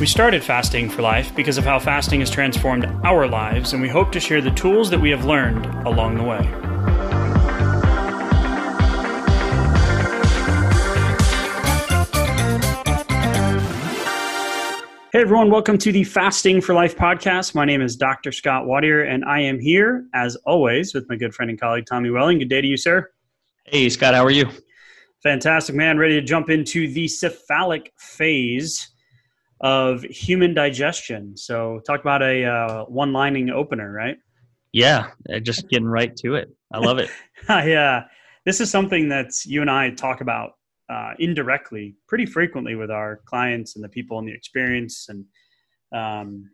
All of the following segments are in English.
We started Fasting for Life because of how fasting has transformed our lives, and we hope to share the tools that we have learned along the way. Hey everyone, welcome to the Fasting for Life podcast. My name is Dr. Scott Watier, and I am here, as always, with my good friend and colleague Tommy Welling. Good day to you, sir. Hey, Scott, how are you? Fantastic, man. Ready to jump into the cephalic phase of human digestion. So, talk about a uh, one lining opener, right? Yeah, just getting right to it. I love it. yeah, uh, this is something that you and I talk about uh, indirectly pretty frequently with our clients and the people in the experience and um,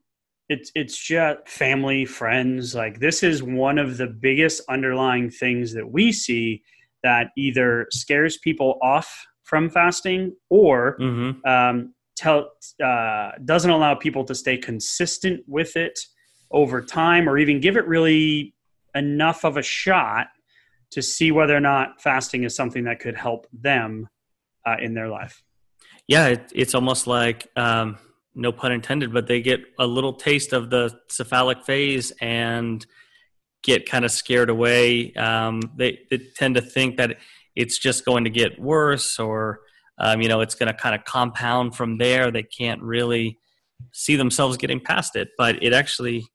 it's it's just family friends like this is one of the biggest underlying things that we see that either scares people off from fasting or mm-hmm. um, tell uh, doesn't allow people to stay consistent with it over time or even give it really enough of a shot to see whether or not fasting is something that could help them uh, in their life. Yeah, it, it's almost like um, no pun intended, but they get a little taste of the cephalic phase and get kind of scared away. Um, they, they, tend to think that it's just going to get worse, or um, you know, it's going to kind of compound from there. They can't really see themselves getting past it, but it actually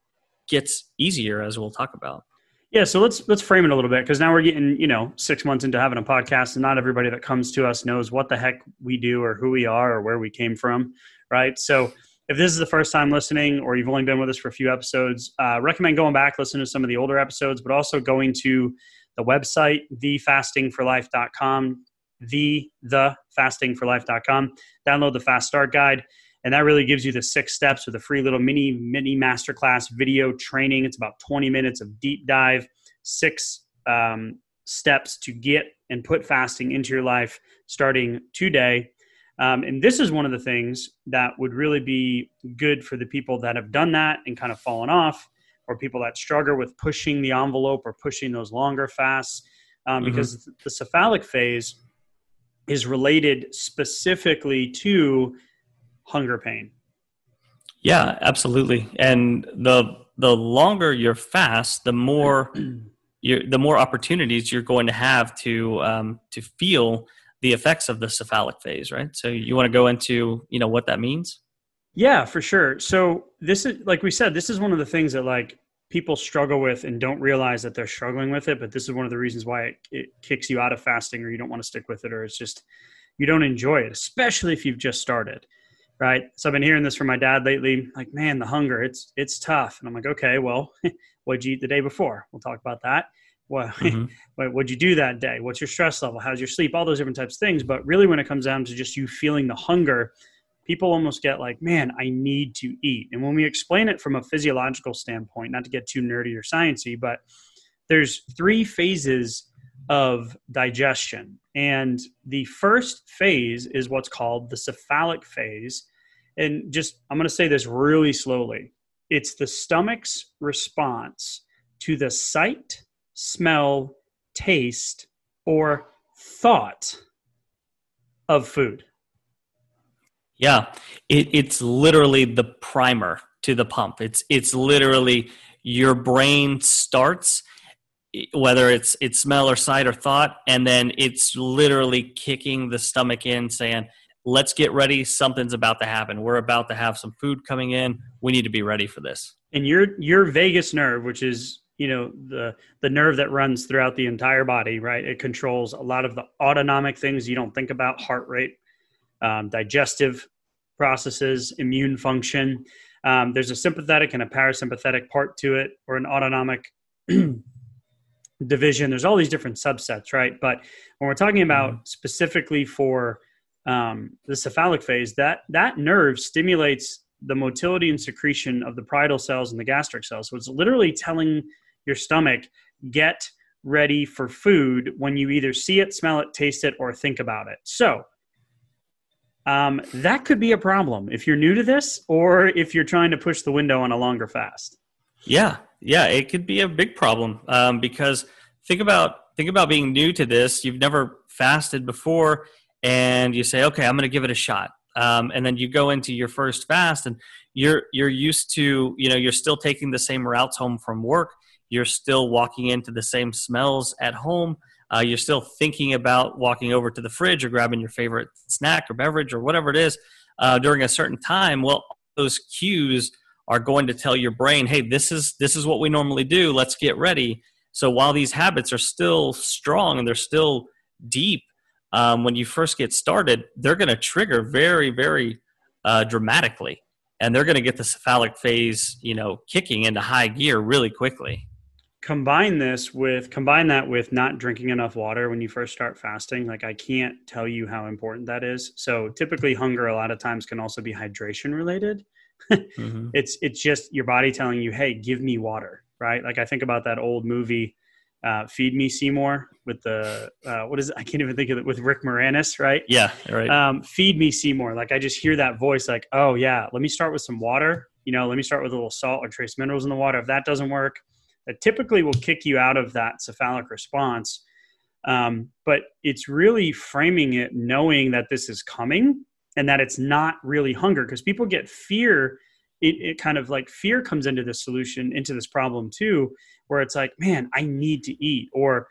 gets easier, as we'll talk about. Yeah, so let's let's frame it a little bit because now we're getting you know six months into having a podcast, and not everybody that comes to us knows what the heck we do or who we are or where we came from, right? So if this is the first time listening or you've only been with us for a few episodes, uh, recommend going back listen to some of the older episodes, but also going to the website thefastingforlife.com, the the thefastingforlife.com. Download the Fast Start Guide and that really gives you the six steps with a free little mini mini masterclass video training it's about 20 minutes of deep dive six um, steps to get and put fasting into your life starting today um, and this is one of the things that would really be good for the people that have done that and kind of fallen off or people that struggle with pushing the envelope or pushing those longer fasts um, mm-hmm. because the cephalic phase is related specifically to hunger pain. Yeah, absolutely. And the the longer your fast, the more you the more opportunities you're going to have to um, to feel the effects of the cephalic phase, right? So you want to go into you know what that means? Yeah, for sure. So this is like we said, this is one of the things that like people struggle with and don't realize that they're struggling with it. But this is one of the reasons why it, it kicks you out of fasting, or you don't want to stick with it, or it's just you don't enjoy it, especially if you've just started right? So I've been hearing this from my dad lately. Like, man, the hunger, it's it's tough. And I'm like, okay, well, what'd you eat the day before? We'll talk about that. What mm-hmm. what'd you do that day? What's your stress level? How's your sleep? All those different types of things. But really, when it comes down to just you feeling the hunger, people almost get like, man, I need to eat. And when we explain it from a physiological standpoint, not to get too nerdy or sciencey, but there's three phases of digestion. And the first phase is what's called the cephalic phase and just I'm going to say this really slowly. It's the stomach's response to the sight, smell, taste, or thought of food. Yeah, it, it's literally the primer to the pump. It's it's literally your brain starts whether it's it's smell or sight or thought, and then it's literally kicking the stomach in, saying, let's get ready. Something's about to happen. We're about to have some food coming in. We need to be ready for this. And your your vagus nerve, which is you know the the nerve that runs throughout the entire body, right? It controls a lot of the autonomic things you don't think about: heart rate, um, digestive processes, immune function. Um, there's a sympathetic and a parasympathetic part to it, or an autonomic division. There's all these different subsets, right? But when we're talking about mm-hmm. specifically for um, the cephalic phase, that that nerve stimulates the motility and secretion of the parietal cells and the gastric cells. So it's literally telling your stomach get ready for food when you either see it, smell it, taste it, or think about it. So um, that could be a problem if you're new to this or if you're trying to push the window on a longer fast. Yeah, yeah, it could be a big problem um, because think about think about being new to this. You've never fasted before, and you say, "Okay, I'm going to give it a shot." Um, and then you go into your first fast, and you're you're used to you know you're still taking the same routes home from work. You're still walking into the same smells at home. Uh, you're still thinking about walking over to the fridge or grabbing your favorite snack or beverage or whatever it is uh, during a certain time. Well, those cues are going to tell your brain, "Hey, this is this is what we normally do. Let's get ready." So while these habits are still strong and they're still deep, um, when you first get started, they're going to trigger very, very uh, dramatically, and they're going to get the cephalic phase, you know, kicking into high gear really quickly combine this with combine that with not drinking enough water when you first start fasting like i can't tell you how important that is. So typically hunger a lot of times can also be hydration related. Mm-hmm. it's it's just your body telling you hey give me water right? Like i think about that old movie uh, feed me seymour with the uh, what is it? i can't even think of it with rick moranis right? Yeah right. Um, feed me seymour. Like i just hear that voice like oh yeah let me start with some water. You know let me start with a little salt or trace minerals in the water. If that doesn't work that typically will kick you out of that cephalic response. Um, but it's really framing it knowing that this is coming and that it's not really hunger because people get fear. It, it kind of like fear comes into this solution, into this problem too, where it's like, man, I need to eat, or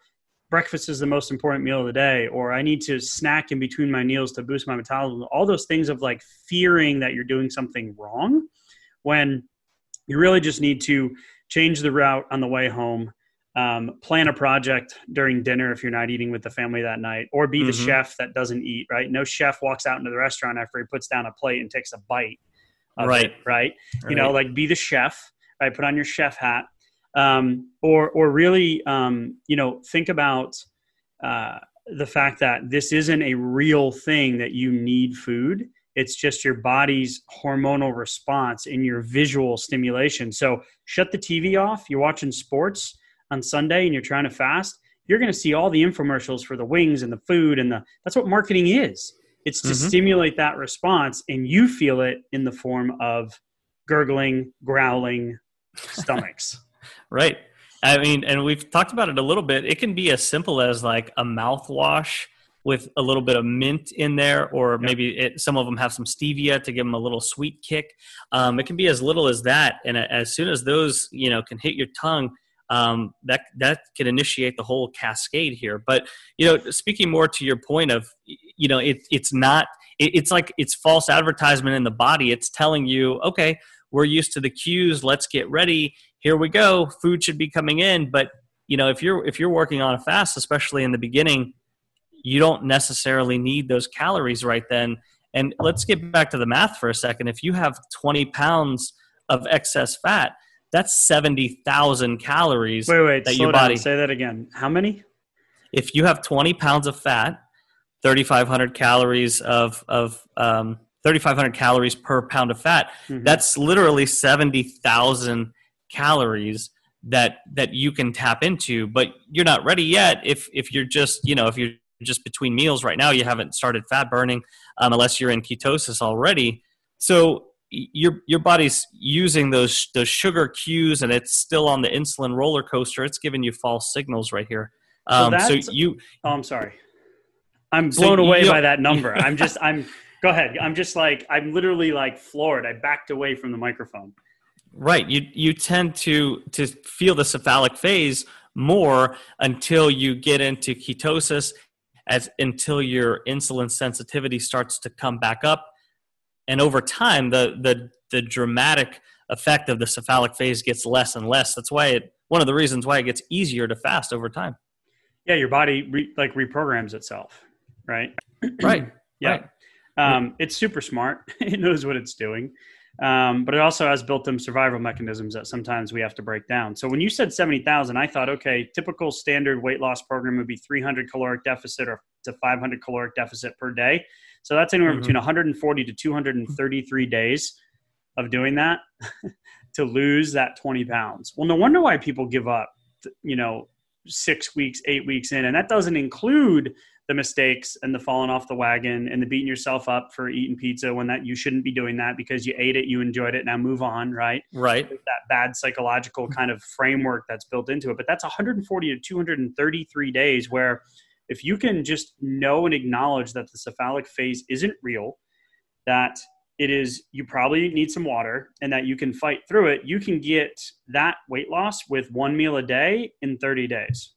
breakfast is the most important meal of the day, or I need to snack in between my meals to boost my metabolism. All those things of like fearing that you're doing something wrong when you really just need to change the route on the way home um, plan a project during dinner if you're not eating with the family that night or be mm-hmm. the chef that doesn't eat right? No chef walks out into the restaurant after he puts down a plate and takes a bite right. It, right. right? You know like be the chef right? Put on your chef hat. Um, or or really um, you know think about uh, the fact that this isn't a real thing that you need food it's just your body's hormonal response in your visual stimulation. So shut the TV off. You're watching sports on Sunday and you're trying to fast. You're going to see all the infomercials for the wings and the food and the that's what marketing is. It's to mm-hmm. stimulate that response and you feel it in the form of gurgling, growling stomachs. right. I mean, and we've talked about it a little bit. It can be as simple as like a mouthwash with a little bit of mint in there, or yep. maybe it, some of them have some stevia to give them a little sweet kick. Um, it can be as little as that, and as soon as those you know can hit your tongue, um, that that can initiate the whole cascade here. But you know, speaking more to your point of you know, it, it's not. It, it's like it's false advertisement in the body. It's telling you, okay, we're used to the cues. Let's get ready. Here we go. Food should be coming in, but you know, if you're if you're working on a fast, especially in the beginning you don't necessarily need those calories right then. And let's get back to the math for a second. If you have 20 pounds of excess fat, that's 70,000 calories. Wait, wait, that your body. Down. Say that again. How many? If you have 20 pounds of fat, 3,500 calories of, of um, 3,500 calories per pound of fat, mm-hmm. that's literally 70,000 calories that that you can tap into but you're not ready yet if if you're just you know if you're just between meals right now you haven't started fat burning um, unless you're in ketosis already. So your your body's using those those sugar cues and it's still on the insulin roller coaster. It's giving you false signals right here. Um, so, so you oh i'm sorry. I'm blown so away by that number. I'm just i'm go ahead. I'm just like i'm literally like floored. I backed away from the microphone. Right. You you tend to to feel the cephalic phase more until you get into ketosis as until your insulin sensitivity starts to come back up. And over time the the the dramatic effect of the cephalic phase gets less and less. That's why it one of the reasons why it gets easier to fast over time. Yeah your body re, like reprograms itself right? Right yeah. right. Um, it's super smart. It knows what it's doing um, but it also has built-in survival mechanisms that sometimes we have to break down. So when you said 70,000, I thought, okay, typical standard weight loss program would be 300 caloric deficit or to 500 caloric deficit per day. So that's anywhere mm-hmm. between 140 to 233 days of doing that to lose that 20 pounds. Well, no wonder why people give up you know, six weeks, eight weeks in. And that doesn't include the mistakes and the falling off the wagon and the beating yourself up for eating pizza when that you shouldn't be doing that because you ate it, you enjoyed it, now move on, right? Right. That bad psychological mm-hmm. kind of framework that's built into it. But that's 140 to 233 days where if you can just know and acknowledge that the cephalic phase isn't real, that it is you probably need some water and that you can fight through it, you can get that weight loss with one meal a day in 30 days.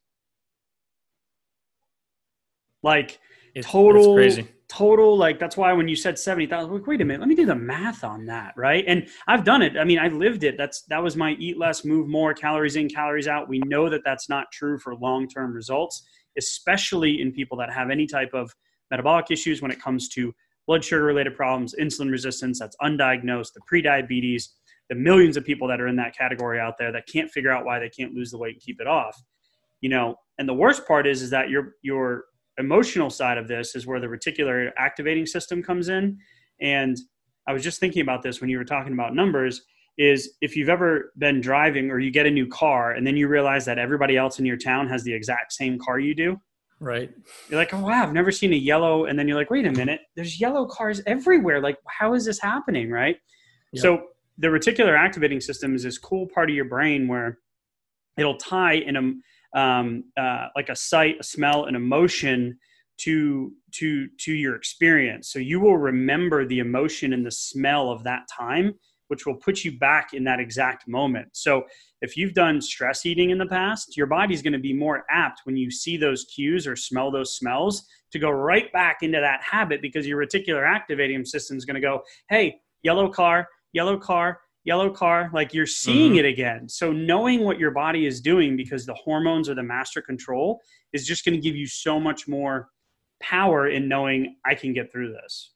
Like it's, total it's crazy. Total like that's why when you said seventy thousand, like wait a minute, let me do the math on that, right? And I've done it. I mean, I lived it. That's that was my eat less, move more, calories in, calories out. We know that that's not true for long term results, especially in people that have any type of metabolic issues when it comes to blood sugar related problems, insulin resistance that's undiagnosed, the prediabetes, the millions of people that are in that category out there that can't figure out why they can't lose the weight and keep it off. You know, and the worst part is is that your your emotional side of this is where the reticular activating system comes in. And I was just thinking about this when you were talking about numbers is if you've ever been driving or you get a new car and then you realize that everybody else in your town has the exact same car you do. Right. You're like, oh wow, I've never seen a yellow. And then you're like, wait a minute, there's yellow cars everywhere. Like, how is this happening? Right. Yep. So the reticular activating system is this cool part of your brain where it'll tie in a um, uh, like a sight, a smell, an emotion to to to your experience. So you will remember the emotion and the smell of that time, which will put you back in that exact moment. So if you've done stress eating in the past, your body's going to be more apt when you see those cues or smell those smells to go right back into that habit because your reticular activating system is going to go, hey, yellow car, yellow car, yellow car like you're seeing mm-hmm. it again. So knowing what your body is doing because the hormones are the master control is just going to give you so much more power in knowing i can get through this.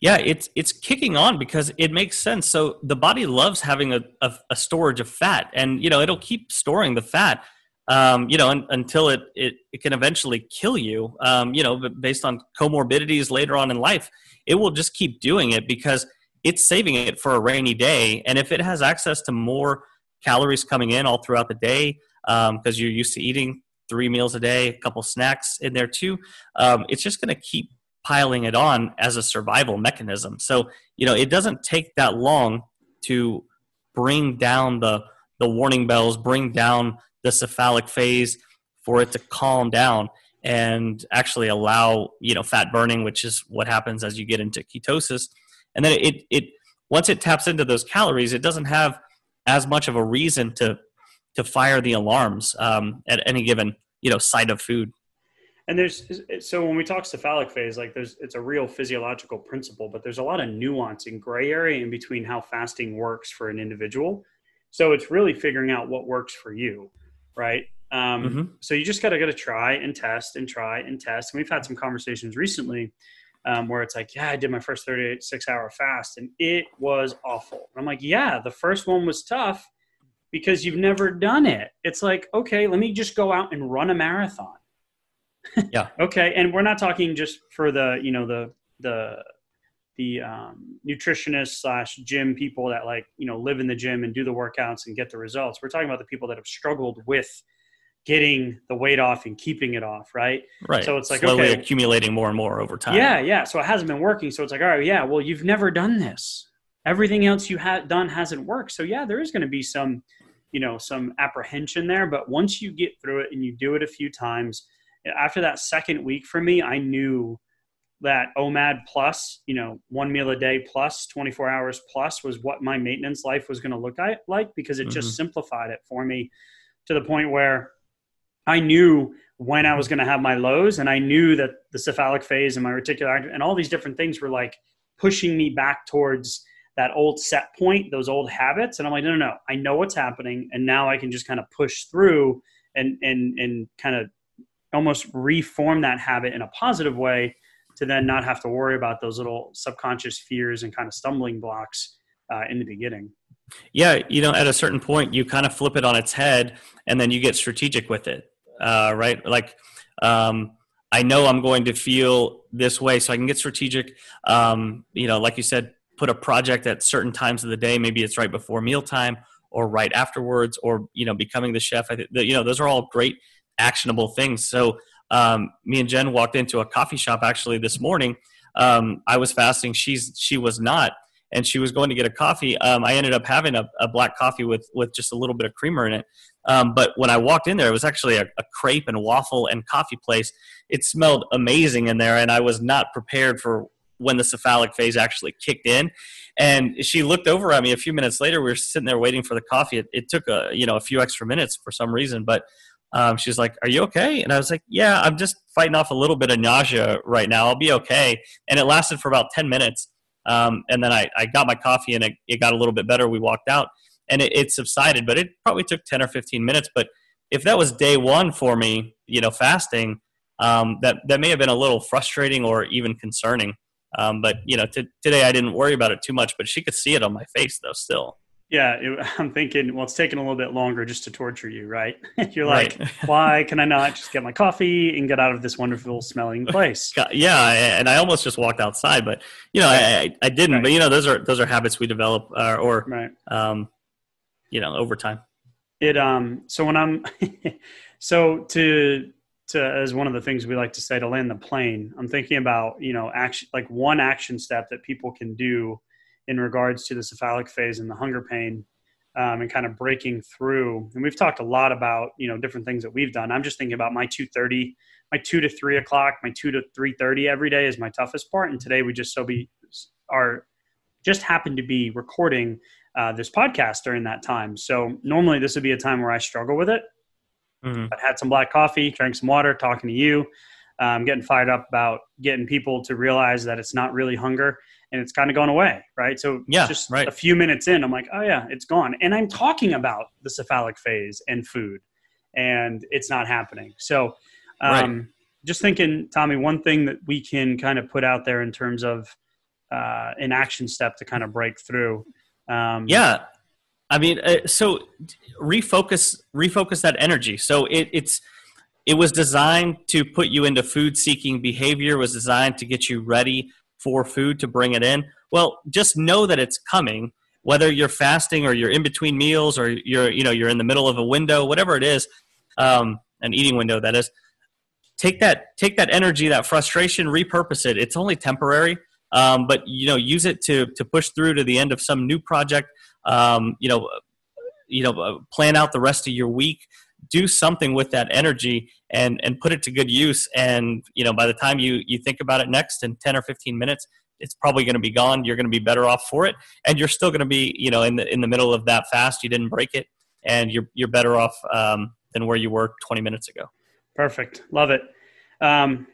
Yeah it's it's kicking on because it makes sense. So the body loves having a, a, a storage of fat and you know it'll keep storing the fat um, you know, un, until it, it, it can eventually kill you, um, you know, based on comorbidities later on in life, it will just keep doing it because it's saving it for a rainy day. And if it has access to more calories coming in all throughout the day, because um, you're used to eating three meals a day, a couple snacks in there too, um, it's just going to keep piling it on as a survival mechanism. So, you know, it doesn't take that long to bring down the, the warning bells, bring down the cephalic phase for it to calm down and actually allow, you know, fat burning, which is what happens as you get into ketosis and then it it once it taps into those calories, it doesn't have as much of a reason to to fire the alarms um, at any given you know sight of food. And there's so when we talk cephalic phase, like there's it's a real physiological principle, but there's a lot of nuance and gray area in between how fasting works for an individual. So it's really figuring out what works for you, right? Um, mm-hmm. So you just gotta gotta try and test and try and test. And we've had some conversations recently um, where it's like, yeah, I did my first 36 hour fast and it was awful. I'm like, yeah, the first one was tough because you've never done it. It's like, okay, let me just go out and run a marathon. yeah. okay. And we're not talking just for the, you know, the, the, the um, nutritionist slash gym people that like, you know, live in the gym and do the workouts and get the results. We're talking about the people that have struggled with getting the weight off and keeping it off, right? Right. So it's like slowly okay, accumulating more and more over time. Yeah, yeah. So it hasn't been working. So it's like, all right, yeah. Well, you've never done this. Everything else you had done hasn't worked. So yeah, there is going to be some, you know, some apprehension there. But once you get through it and you do it a few times, after that second week for me, I knew that OMAD plus, you know, one meal a day plus 24 hours plus was what my maintenance life was going to look like because it mm-hmm. just simplified it for me to the point where I knew when I was going to have my lows, and I knew that the cephalic phase and my reticular and all these different things were like pushing me back towards that old set point, those old habits. And I'm like, no, no, no, I know what's happening, and now I can just kind of push through and and and kind of almost reform that habit in a positive way to then not have to worry about those little subconscious fears and kind of stumbling blocks uh, in the beginning. Yeah, you know, at a certain point, you kind of flip it on its head, and then you get strategic with it uh, right? Like, um, I know I'm going to feel this way, so I can get strategic. Um, you know, like you said, put a project at certain times of the day. Maybe it's right before mealtime, or right afterwards or you know becoming the chef. I think you know those are all great actionable things. So um, me and Jen walked into a coffee shop actually this morning. Um, I was fasting. She's she was not, and she was going to get a coffee. Um, I ended up having a, a, black coffee with with just a little bit of creamer in it. Um, but when I walked in there, it was actually a, a, crepe and waffle and coffee place. It smelled amazing in there, and I was not prepared for when the cephalic phase actually kicked in. And she looked over at me a few minutes later. We were sitting there waiting for the coffee. It, it took a you know a few extra minutes for some reason, but um, she's like, "Are you okay?" And I was like, "Yeah, I'm just fighting off a little bit of nausea right now. I'll be okay." And it lasted for about ten minutes, um, and then I, I got my coffee and it, it, got a little bit better. We walked out, and it, it subsided, but it probably took ten or fifteen minutes. But if that was day one for me, you know, fasting, um, that that may have been a little frustrating or even concerning. Um, but you know, t- today I didn't worry about it too much. But she could see it on my face though, still. Yeah, it, I'm thinking, well, it's taking a little bit longer just to torture you, right? You're like, right. why can I not just get my coffee and get out of this wonderful smelling place? yeah, and I almost just walked outside, but you know, I, I didn't. Right. But you know, those are those are habits we develop, uh, or right. um, you know, over time. It um. So when I'm, so to to as one of the things we like to say to land the plane, I'm thinking about you know action like one action step that people can do in regards to the cephalic phase and the hunger pain um, and kind of breaking through. And we've talked a lot about you know different things that we've done. I'm just thinking about my 2:30, my two to three o'clock, my two to 3:30 every day is my toughest part. And today we just so be are just happened to be recording uh, this podcast during that time. So normally this would be a time where I struggle with it. Mm-hmm. I had some black coffee, drank some water, talking to you, um, getting fired up about getting people to realize that it's not really hunger and it's kind of gone away, right? So yeah, just right. a few minutes in, I'm like, oh yeah, it's gone. And I'm talking about the cephalic phase and food, and it's not happening. So, um, right. just thinking, Tommy, one thing that we can kind of put out there in terms of uh, an action step to kind of break through. Um, yeah, I mean, uh, so refocus, refocus that energy. So it, it's it was designed to put you into food seeking behavior. Was designed to get you ready for food to bring it in? Well, just know that it's coming. Whether you're fasting or you're in between meals or you're you know you're in the middle of a window, whatever it is, um, an eating window that is. Take that take that energy, that frustration, repurpose it. It's only temporary, um, but you know use it to to push through to the end of some new project. Um, you know, you know, uh, plan out the rest of your week do something with that energy and and put it to good use. And you know by the time you you think about it next in 10 or 15 minutes it's probably going to be gone. You're going to be better off for it. And you're still going to be you know in the in the middle of that fast. You didn't break it. And you're you're better off um, than where you were 20 minutes ago. Perfect. Love it. Um,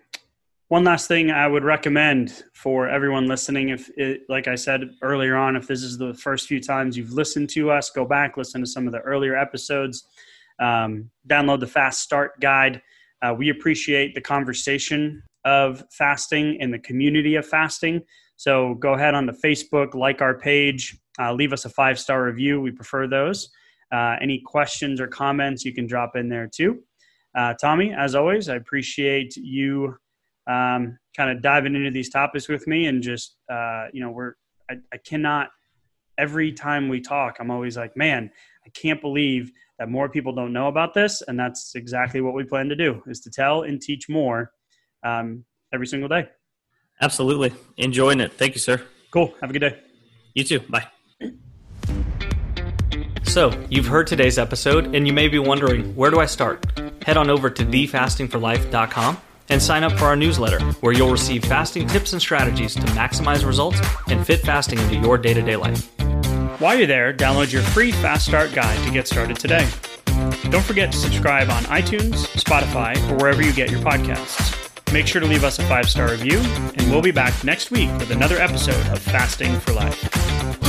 one last thing I would recommend for everyone listening, if it, like I said earlier on, if this is the first few times you've listened to us, go back, listen to some of the earlier episodes um, download the Fast Start Guide. Uh, we appreciate the conversation of fasting and the community of fasting. So go ahead on the Facebook, like our page, uh, leave us a five star review. We prefer those. Uh, any questions or comments you can drop in there too. Uh, Tommy, as always, I appreciate you um, kind of diving into these topics with me and just, uh, you know, we're, I, I cannot, every time we talk, I'm always like, man, I can't believe that more people don't know about this and that's exactly what we plan to do is to tell and teach more um, every single day. Absolutely. Enjoying it. Thank you sir. Cool. Have a good day. You too. Bye. So you've heard today's episode and you may be wondering where do i start? Head on over to thefastingforlife.com and sign up for our newsletter where you'll receive fasting tips and strategies to maximize results and fit fasting into your day-to-day life while you're there, download your free Fast Start guide to get started today. Don't forget to subscribe on iTunes, Spotify, or wherever you get your podcasts. Make sure to leave us a five star review, and we'll be back next week with another episode of Fasting for Life.